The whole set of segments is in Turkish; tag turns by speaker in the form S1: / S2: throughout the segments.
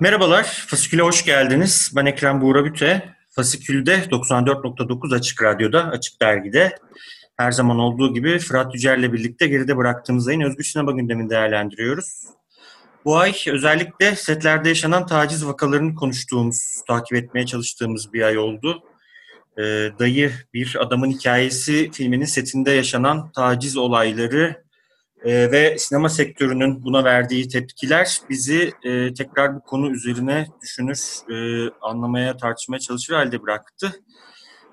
S1: Merhabalar, Fasikül'e hoş geldiniz. Ben Ekrem Buğra Büte. Fasikül'de 94.9 Açık Radyo'da, Açık Dergi'de her zaman olduğu gibi Fırat Yücel'le birlikte geride bıraktığımız ayın özgür sinema gündemini değerlendiriyoruz. Bu ay özellikle setlerde yaşanan taciz vakalarını konuştuğumuz, takip etmeye çalıştığımız bir ay oldu. Ee, Dayı Bir Adamın Hikayesi filminin setinde yaşanan taciz olayları e, ve sinema sektörünün buna verdiği tepkiler bizi e, tekrar bu konu üzerine düşünür, e, anlamaya, tartışmaya çalışır halde bıraktı.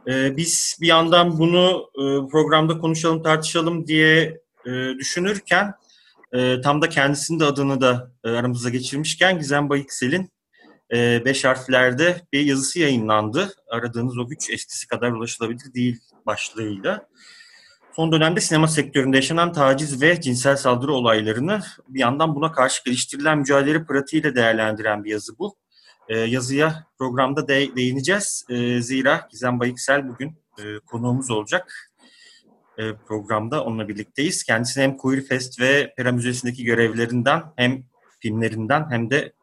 S1: E, biz bir yandan bunu e, programda konuşalım, tartışalım diye e, düşünürken e, tam da kendisinin de adını da e, aramıza geçirmişken Gizem Bayıksel'in e, beş harflerde bir yazısı yayınlandı. Aradığınız o güç eskisi kadar ulaşılabilir değil başlığıyla. Son dönemde sinema sektöründe yaşanan taciz ve cinsel saldırı olaylarını bir yandan buna karşı geliştirilen mücadele pratiğiyle değerlendiren bir yazı bu. E, yazıya programda de, değineceğiz. E, zira Gizem Bayıksel bugün e, konuğumuz olacak. E, programda onunla birlikteyiz. Kendisini hem Queer Fest ve Pera Müzesi'ndeki görevlerinden hem filmlerinden hem de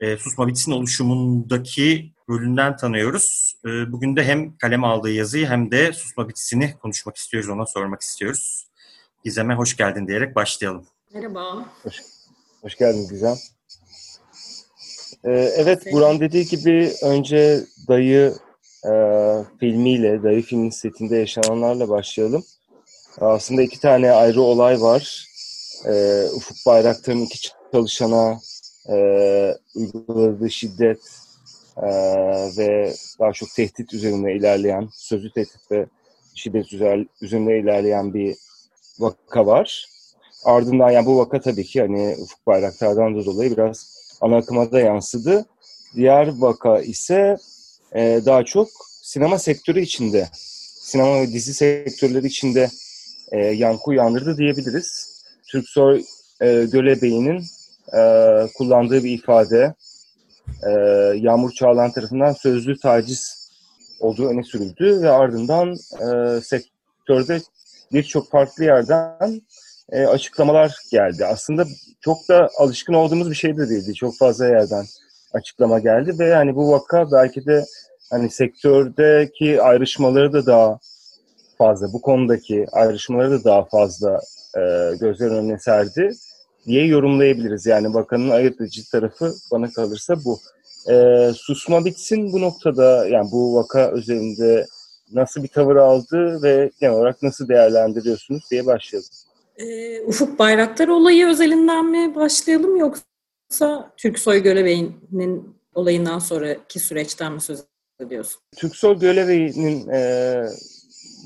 S1: e, Susma Bitsin oluşumundaki rolünden tanıyoruz. E, bugün de hem kalem aldığı yazıyı hem de Susma Bitsin'i konuşmak istiyoruz, ona sormak istiyoruz. Gizem'e hoş geldin diyerek başlayalım.
S2: Merhaba.
S3: Hoş, hoş geldin Gizem. Ee, evet, Buran dediği gibi önce Dayı e, filmiyle, Dayı filmin setinde yaşananlarla başlayalım. Aslında iki tane ayrı olay var. Ee, Ufuk Bayraktar'ın iki çalışana e, uyguladığı şiddet e, ve daha çok tehdit üzerine ilerleyen, sözlü tehdit ve şiddet üzerine ilerleyen bir vaka var. Ardından yani bu vaka tabii ki hani Ufuk Bayraktar'dan da dolayı biraz ana akıma da yansıdı. Diğer vaka ise e, daha çok sinema sektörü içinde, sinema ve dizi sektörleri içinde e, yankı uyandırdı diyebiliriz. Türksoy e, Gölebey'in e, kullandığı bir ifade e, Yağmur Çağlan tarafından sözlü taciz olduğu öne sürüldü ve ardından e, sektörde birçok farklı yerden e, açıklamalar geldi. Aslında çok da alışkın olduğumuz bir şey de değildi. Çok fazla yerden açıklama geldi ve yani bu vaka belki de hani sektördeki ayrışmaları da daha fazla, bu konudaki ayrışmaları da daha fazla e, gözler önüne serdi diye yorumlayabiliriz. Yani bakanın ayırt edici tarafı bana kalırsa bu. E, susma bitsin bu noktada yani bu vaka üzerinde nasıl bir tavır aldı ve genel olarak nasıl değerlendiriyorsunuz diye başlayalım.
S2: E, Ufuk Bayraktar olayı özelinden mi başlayalım yoksa Türksoy Gölebey'in olayından sonraki süreçten mi söz ediyorsun?
S3: Türksoy Gölebey'in e,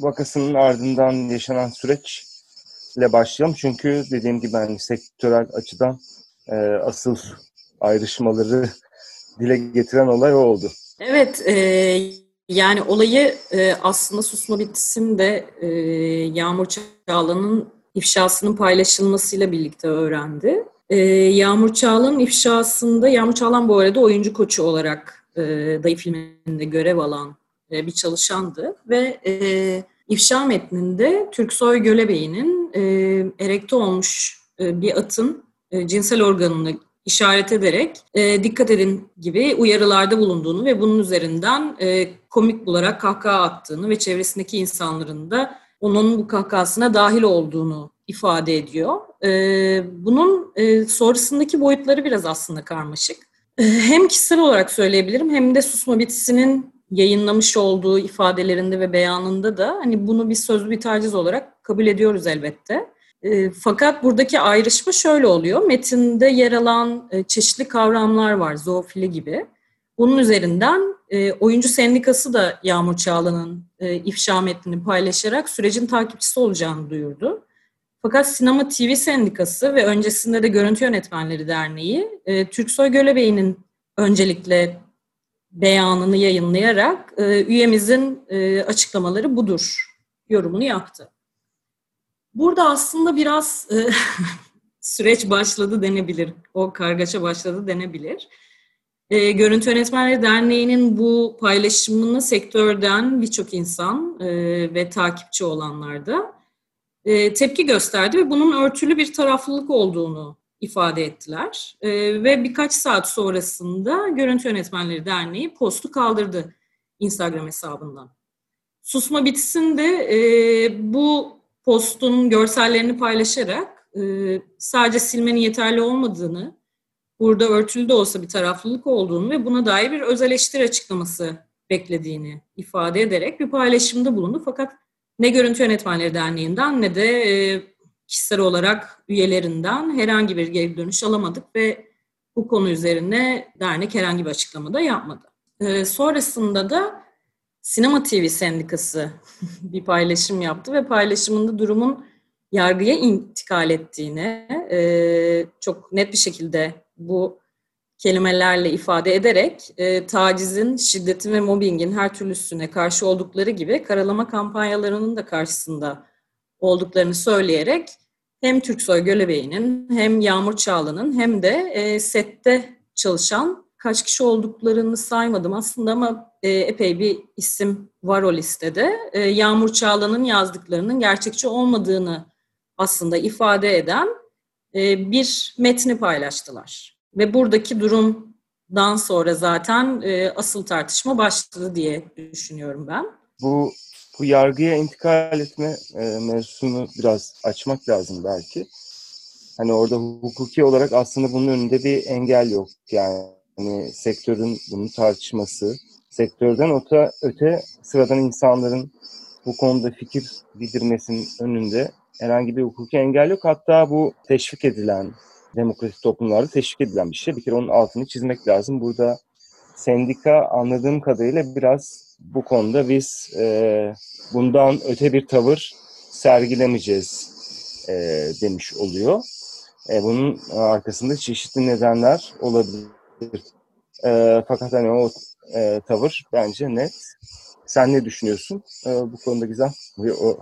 S3: vakasının ardından yaşanan süreç ile başlayalım. Çünkü dediğim gibi hani sektörel açıdan e, asıl ayrışmaları dile getiren olay o oldu.
S2: Evet, e, yani olayı e, aslında Susma Bitsin de e, Yağmur Çağla'nın ifşasının paylaşılmasıyla birlikte öğrendi. E, Yağmur Çağla'nın ifşasında, Yağmur Çağlan bu arada oyuncu koçu olarak e, Dayı filminde görev alan e, bir çalışandı ve e, ifşa metninde Türksoy Gölebey'in e, erekte olmuş e, bir atın e, cinsel organını işaret ederek e, dikkat edin gibi uyarılarda bulunduğunu ve bunun üzerinden e, komik bularak kahkaha attığını ve çevresindeki insanların da onun bu kahkahasına dahil olduğunu ifade ediyor. E, bunun e, sonrasındaki boyutları biraz aslında karmaşık. E, hem kişisel olarak söyleyebilirim hem de Susma Bitisi'nin yayınlamış olduğu ifadelerinde ve beyanında da hani bunu bir sözlü bir taciz olarak kabul ediyoruz elbette. E, fakat buradaki ayrışma şöyle oluyor. Metinde yer alan e, çeşitli kavramlar var, zoofili gibi. Bunun üzerinden e, oyuncu sendikası da Yağmur Çağla'nın e, ifşa metnini paylaşarak sürecin takipçisi olacağını duyurdu. Fakat Sinema TV Sendikası ve öncesinde de Görüntü Yönetmenleri Derneği e, Türksoy Gölebey'in öncelikle beyanını yayınlayarak e, üyemizin e, açıklamaları budur yorumunu yaptı. Burada aslında biraz e, süreç başladı denebilir. O kargaşa başladı denebilir. E, Görüntü Yönetmenleri Derneği'nin bu paylaşımını sektörden birçok insan e, ve takipçi olanlar da e, tepki gösterdi ve bunun örtülü bir taraflılık olduğunu ifade ettiler. E, ve birkaç saat sonrasında Görüntü Yönetmenleri Derneği postu kaldırdı Instagram hesabından. Susma Bitsin de e, bu postun görsellerini paylaşarak e, sadece silmenin yeterli olmadığını, burada örtülü de olsa bir taraflılık olduğunu ve buna dair bir öz eleştiri açıklaması beklediğini ifade ederek bir paylaşımda bulundu. Fakat ne Görüntü Yönetmenleri Derneği'nden ne de e, kişisel olarak üyelerinden herhangi bir geri dönüş alamadık ve bu konu üzerine dernek herhangi bir açıklama da yapmadı. E, sonrasında da Sinema TV Sendikası bir paylaşım yaptı ve paylaşımında durumun yargıya intikal ettiğini e, çok net bir şekilde bu kelimelerle ifade ederek e, tacizin, şiddetin ve mobbingin her türlüsüne karşı oldukları gibi karalama kampanyalarının da karşısında olduklarını söyleyerek hem Türksoy Gölebey'in hem Yağmur Çağlı'nın hem de e, sette çalışan kaç kişi olduklarını saymadım aslında ama e, epey bir isim var o listede. E, Yağmur Çağla'nın yazdıklarının gerçekçi olmadığını aslında ifade eden e, bir metni paylaştılar. Ve buradaki durumdan sonra zaten e, asıl tartışma başladı diye düşünüyorum ben.
S3: Bu bu yargıya intikal etme e, mevzusunu biraz açmak lazım belki. Hani orada hukuki olarak aslında bunun önünde bir engel yok. Yani hani sektörün bunu tartışması, sektörden öte, öte sıradan insanların bu konuda fikir bildirmesinin önünde herhangi bir hukuki engel yok. Hatta bu teşvik edilen, demokratik toplumlarda teşvik edilen bir şey. Bir kere onun altını çizmek lazım. Burada sendika anladığım kadarıyla biraz bu konuda biz e, bundan öte bir tavır sergilemeyeceğiz e, demiş oluyor. E, bunun arkasında çeşitli nedenler olabilir. E, fakat hani o e, tavır bence net. Sen ne düşünüyorsun e, bu konuda güzel? O,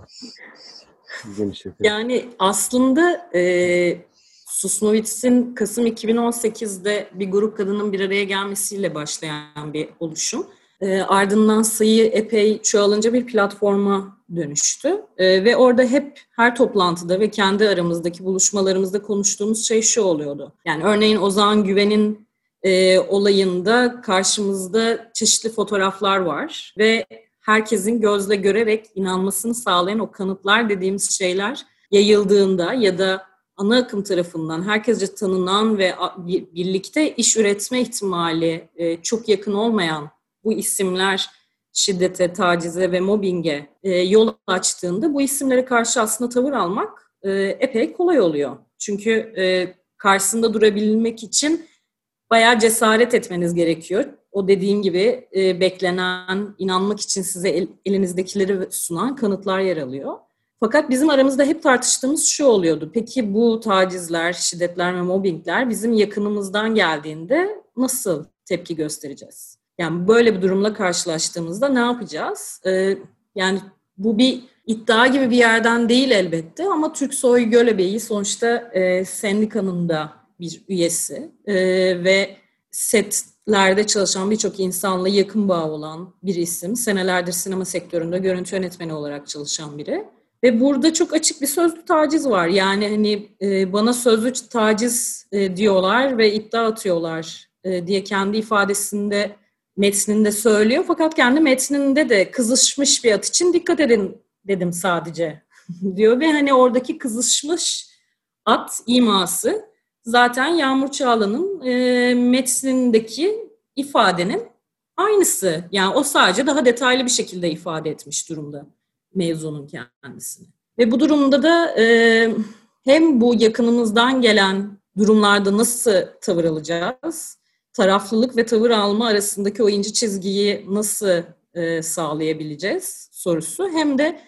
S2: yani aslında e, Susnowitz'in Kasım 2018'de bir grup kadının bir araya gelmesiyle başlayan bir oluşum. E, ardından sayı epey çoğalınca bir platforma dönüştü. E, ve orada hep her toplantıda ve kendi aramızdaki buluşmalarımızda konuştuğumuz şey şu oluyordu. Yani örneğin Ozan Güven'in e, olayında karşımızda çeşitli fotoğraflar var ve herkesin gözle görerek inanmasını sağlayan o kanıtlar dediğimiz şeyler yayıldığında ya da ana akım tarafından herkesce tanınan ve birlikte iş üretme ihtimali e, çok yakın olmayan bu isimler şiddete, tacize ve mobbinge e, yol açtığında bu isimlere karşı aslında tavır almak e, epey kolay oluyor. Çünkü e, karşısında durabilmek için bayağı cesaret etmeniz gerekiyor. O dediğim gibi e, beklenen, inanmak için size el, elinizdekileri sunan kanıtlar yer alıyor. Fakat bizim aramızda hep tartıştığımız şu oluyordu. Peki bu tacizler, şiddetler ve mobbingler bizim yakınımızdan geldiğinde nasıl tepki göstereceğiz? Yani böyle bir durumla karşılaştığımızda ne yapacağız? Ee, yani bu bir iddia gibi bir yerden değil elbette ama Türk Soy Gölebeği sonuçta e, sendikanın da bir üyesi e, ve setlerde çalışan birçok insanla yakın bağ olan bir isim. Senelerdir sinema sektöründe görüntü yönetmeni olarak çalışan biri. Ve burada çok açık bir sözlü taciz var. Yani hani e, bana sözlü taciz e, diyorlar ve iddia atıyorlar diye kendi ifadesinde metninde söylüyor. Fakat kendi metninde de kızışmış bir at için dikkat edin dedim sadece diyor. Ve hani oradaki kızışmış at iması zaten Yağmur Çağla'nın e, metnindeki ifadenin aynısı. Yani o sadece daha detaylı bir şekilde ifade etmiş durumda mevzunun kendisini. Ve bu durumda da e, hem bu yakınımızdan gelen durumlarda nasıl tavır alacağız taraflılık ve tavır alma arasındaki o ince çizgiyi nasıl e, sağlayabileceğiz sorusu. Hem de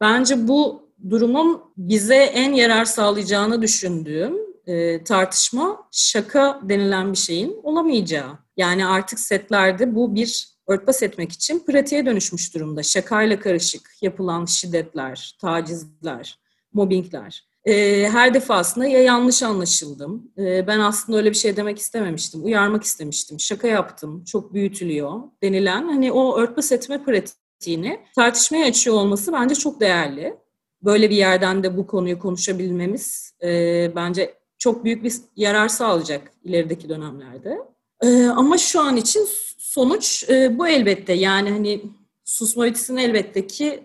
S2: bence bu durumun bize en yarar sağlayacağını düşündüğüm e, tartışma şaka denilen bir şeyin olamayacağı. Yani artık setlerde bu bir örtbas etmek için pratiğe dönüşmüş durumda. Şakayla karışık yapılan şiddetler, tacizler, mobbingler. E, her defasında ya yanlış anlaşıldım, e, ben aslında öyle bir şey demek istememiştim, uyarmak istemiştim, şaka yaptım, çok büyütülüyor denilen hani o örtbas etme pratiğini tartışmaya açıyor olması bence çok değerli. Böyle bir yerden de bu konuyu konuşabilmemiz e, bence çok büyük bir yarar sağlayacak ilerideki dönemlerde. E, ama şu an için sonuç e, bu elbette. Yani hani susma bitisinin elbette ki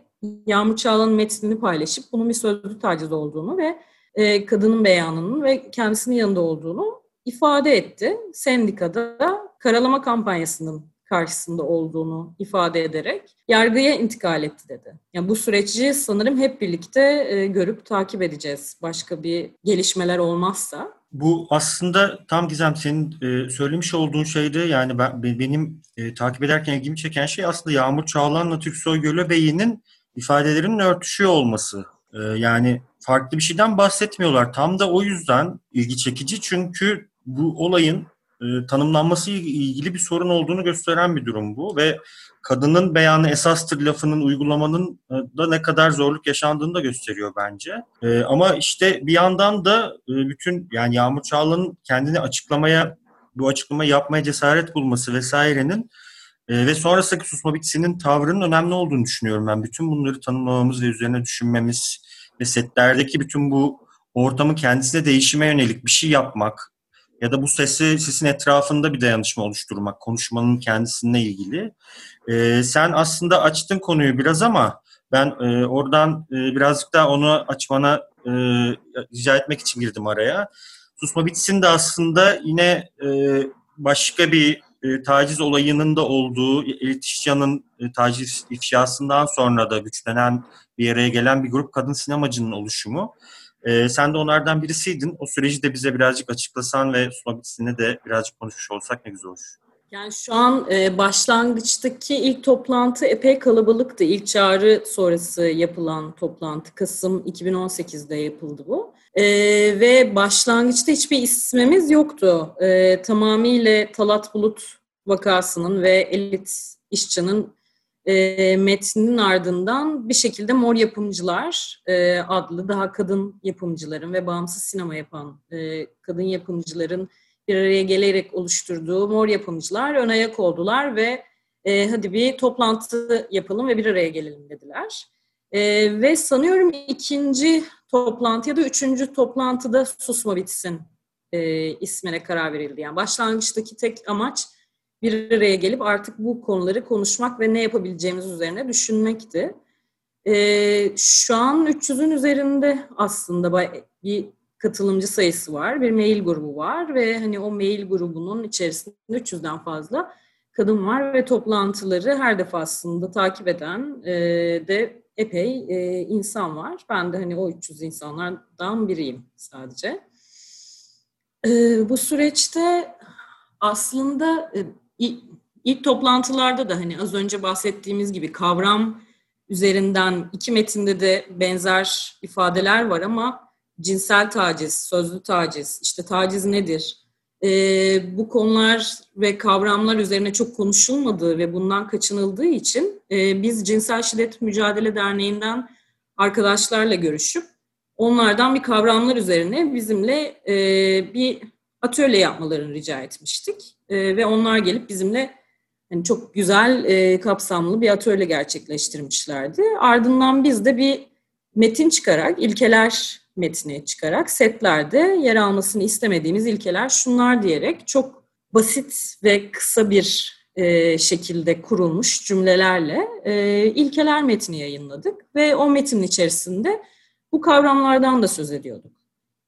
S2: Yağmur Çağla'nın metnini paylaşıp bunun bir sözlü taciz olduğunu ve e, kadının beyanının ve kendisinin yanında olduğunu ifade etti. Sendikada karalama kampanyasının karşısında olduğunu ifade ederek yargıya intikal etti dedi. Yani bu süreci sanırım hep birlikte e, görüp takip edeceğiz. Başka bir gelişmeler olmazsa.
S1: Bu aslında tam Gizem senin e, söylemiş olduğun şeyde yani ben, benim e, takip ederken ilgimi çeken şey aslında Yağmur Çağlan'la Türksoy Gölöbey'i'nin ifadelerinin örtüşüyor olması. E, yani farklı bir şeyden bahsetmiyorlar. Tam da o yüzden ilgi çekici çünkü bu olayın e, tanımlanması ilgili bir sorun olduğunu gösteren bir durum bu ve kadının beyanı esastır lafının uygulamanın e, da ne kadar zorluk yaşandığını da gösteriyor bence. E, ama işte bir yandan da e, bütün yani Yağmur Çağla'nın kendini açıklamaya bu açıklamayı yapmaya cesaret bulması vesairenin e, ve sonrasındaki susma bitisinin tavrının önemli olduğunu düşünüyorum ben. Bütün bunları tanımlamamız ve üzerine düşünmemiz ve setlerdeki bütün bu ortamın kendisine değişime yönelik bir şey yapmak, ya da bu sesi sesin etrafında bir dayanışma oluşturmak, konuşmanın kendisine ilgili. E, sen aslında açtın konuyu biraz ama ben e, oradan e, birazcık daha onu açmana e, rica etmek için girdim araya. Susma bitsin de aslında yine e, başka bir e, taciz olayının da olduğu, Elit İşcan'ın e, taciz ifşasından sonra da güçlenen bir araya gelen bir grup kadın sinemacının oluşumu. E, sen de onlardan birisiydin. O süreci de bize birazcık açıklasan ve sunabilirsine de birazcık konuşmuş olsak ne güzel olur.
S2: Yani şu an e, başlangıçtaki ilk toplantı epey kalabalıktı. İlk çağrı sonrası yapılan toplantı Kasım 2018'de yapıldı bu. E, ve başlangıçta hiçbir ismimiz yoktu. E, tamamıyla Talat Bulut vakasının ve elit işçinin e, metninin ardından bir şekilde Mor Yapımcılar e, adlı daha kadın yapımcıların ve bağımsız sinema yapan e, kadın yapımcıların bir araya gelerek oluşturduğu Mor Yapımcılar ön ayak oldular ve e, hadi bir toplantı yapalım ve bir araya gelelim dediler. E, ve sanıyorum ikinci toplantı ya da üçüncü toplantıda susma bitsin e, ismine karar verildi. Yani başlangıçtaki tek amaç bir araya gelip artık bu konuları konuşmak ve ne yapabileceğimiz üzerine düşünmekti. Ee, şu an 300'ün üzerinde aslında bir katılımcı sayısı var, bir mail grubu var ve hani o mail grubunun içerisinde 300'den fazla kadın var ve toplantıları her defasında takip eden e, de epey e, insan var. Ben de hani o 300 insanlardan biriyim sadece. E, bu süreçte aslında e, İlk toplantılarda da hani az önce bahsettiğimiz gibi kavram üzerinden iki metinde de benzer ifadeler var ama cinsel taciz, sözlü taciz, işte taciz nedir? Ee, bu konular ve kavramlar üzerine çok konuşulmadığı ve bundan kaçınıldığı için e, biz Cinsel Şiddet Mücadele Derneği'nden arkadaşlarla görüşüp onlardan bir kavramlar üzerine bizimle e, bir atölye yapmalarını rica etmiştik. E, ve onlar gelip bizimle yani çok güzel, e, kapsamlı bir atölye gerçekleştirmişlerdi. Ardından biz de bir metin çıkarak, ilkeler metni çıkarak setlerde yer almasını istemediğimiz ilkeler şunlar diyerek çok basit ve kısa bir e, şekilde kurulmuş cümlelerle e, ilkeler metni yayınladık ve o metnin içerisinde bu kavramlardan da söz ediyorduk.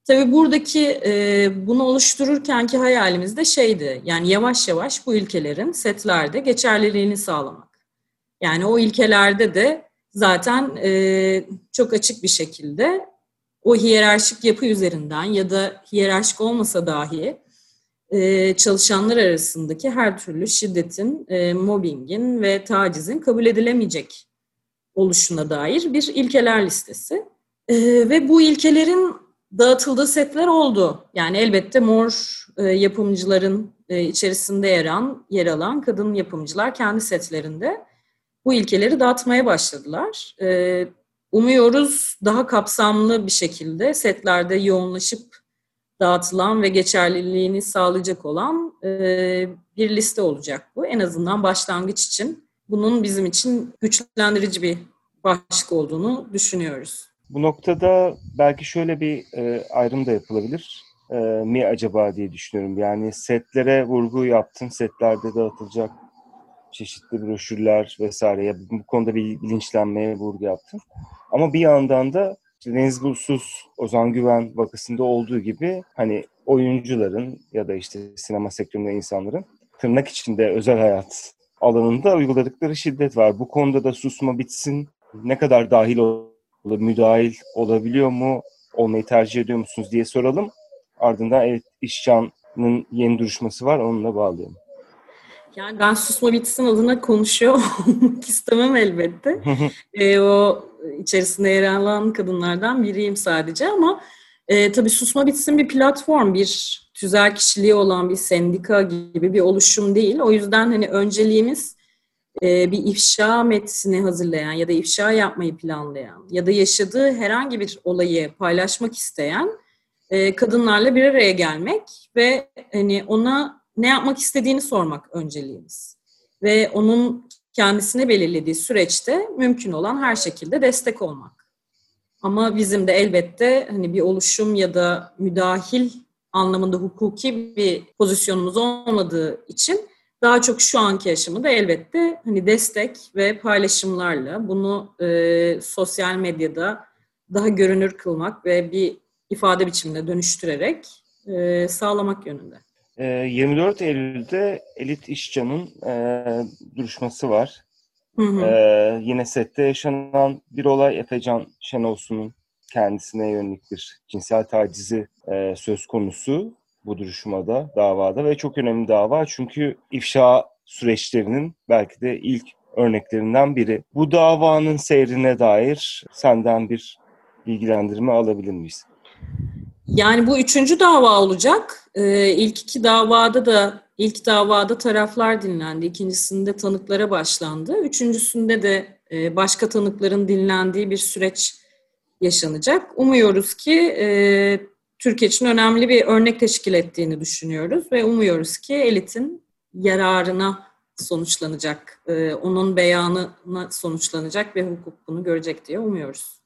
S2: Tabii buradaki e, bunu oluştururkenki hayalimiz de şeydi. Yani yavaş yavaş bu ilkelerin setlerde geçerliliğini sağlamak. Yani o ilkelerde de zaten e, çok açık bir şekilde o hiyerarşik yapı üzerinden ya da hiyerarşik olmasa dahi e, çalışanlar arasındaki her türlü şiddetin, e, mobbingin ve tacizin kabul edilemeyecek oluşuna dair bir ilkeler listesi. E, ve bu ilkelerin dağıtıldığı setler oldu. Yani elbette mor e, yapımcıların e, içerisinde yer alan, yer alan kadın yapımcılar kendi setlerinde bu ilkeleri dağıtmaya başladılar. E, umuyoruz daha kapsamlı bir şekilde setlerde yoğunlaşıp dağıtılan ve geçerliliğini sağlayacak olan e, bir liste olacak bu. En azından başlangıç için bunun bizim için güçlendirici bir başlık olduğunu düşünüyoruz.
S3: Bu noktada belki şöyle bir e, ayrım da yapılabilir e, mi acaba diye düşünüyorum. Yani setlere vurgu yaptın, setlerde dağıtılacak çeşitli broşürler vesaire bu konuda bir bilinçlenmeye vurgu yaptın. Ama bir yandan da işte Deniz Bulsuz, Ozan Güven vakasında olduğu gibi hani oyuncuların ya da işte sinema sektöründe insanların tırnak içinde özel hayat alanında uyguladıkları şiddet var. Bu konuda da susma bitsin ne kadar dahil ol, müdahil olabiliyor mu, olmayı tercih ediyor musunuz diye soralım. Ardından evet İşcan'ın yeni duruşması var onunla bağlayalım.
S2: Yani ben susma bitsin adına konuşuyor olmak istemem elbette. e, o içerisinde yer alan kadınlardan biriyim sadece ama e, tabii susma bitsin bir platform, bir tüzel kişiliği olan bir sendika gibi bir oluşum değil. O yüzden hani önceliğimiz e, bir ifşa metni hazırlayan ya da ifşa yapmayı planlayan ya da yaşadığı herhangi bir olayı paylaşmak isteyen e, kadınlarla bir araya gelmek ve hani ona ne yapmak istediğini sormak önceliğimiz. Ve onun kendisine belirlediği süreçte mümkün olan her şekilde destek olmak. Ama bizim de elbette hani bir oluşum ya da müdahil anlamında hukuki bir pozisyonumuz olmadığı için daha çok şu anki yaşamı da elbette hani destek ve paylaşımlarla bunu e, sosyal medyada daha görünür kılmak ve bir ifade biçimine dönüştürerek e, sağlamak yönünde.
S3: 24 ee, Eylül'de Elit İşcan'ın e, duruşması var. Hı hı. E, yine sette yaşanan bir olay Efecan Şenolsun'un kendisine yönelik bir cinsel tacizi e, söz konusu bu duruşmada, davada ve çok önemli dava çünkü ifşa süreçlerinin belki de ilk örneklerinden biri. Bu davanın seyrine dair senden bir bilgilendirme alabilir miyiz?
S2: Yani bu üçüncü dava olacak. Ee, ilk iki davada da ilk davada taraflar dinlendi. İkincisinde tanıklara başlandı. Üçüncüsünde de e, başka tanıkların dinlendiği bir süreç yaşanacak. Umuyoruz ki e, Türkiye için önemli bir örnek teşkil ettiğini düşünüyoruz ve umuyoruz ki elitin yararına sonuçlanacak, e, onun beyanına sonuçlanacak ve hukuk bunu görecek diye umuyoruz.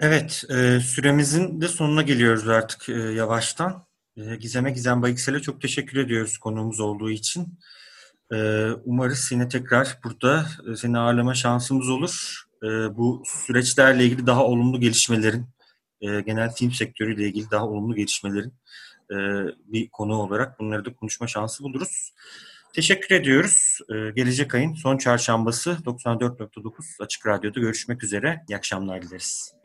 S1: Evet, e, süremizin de sonuna geliyoruz artık e, yavaştan. E, Gizem'e Gizem Bayıksel'e çok teşekkür ediyoruz konuğumuz olduğu için. E, umarız yine tekrar burada e, seni ağırlama şansımız olur. E, bu süreçlerle ilgili daha olumlu gelişmelerin, e, genel film sektörüyle ilgili daha olumlu gelişmelerin e, bir konu olarak bunları da konuşma şansı buluruz. Teşekkür ediyoruz. Ee, gelecek ayın son çarşambası 94.9 Açık Radyo'da görüşmek üzere. İyi akşamlar dileriz.